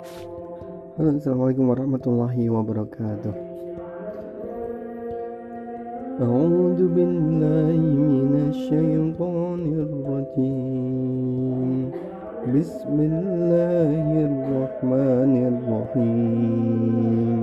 Halo assalamualaikum warahmatullahi wabarakatuh أعوذ بالله من الشيطان الرجيم بسم الله الرحمن الرحيم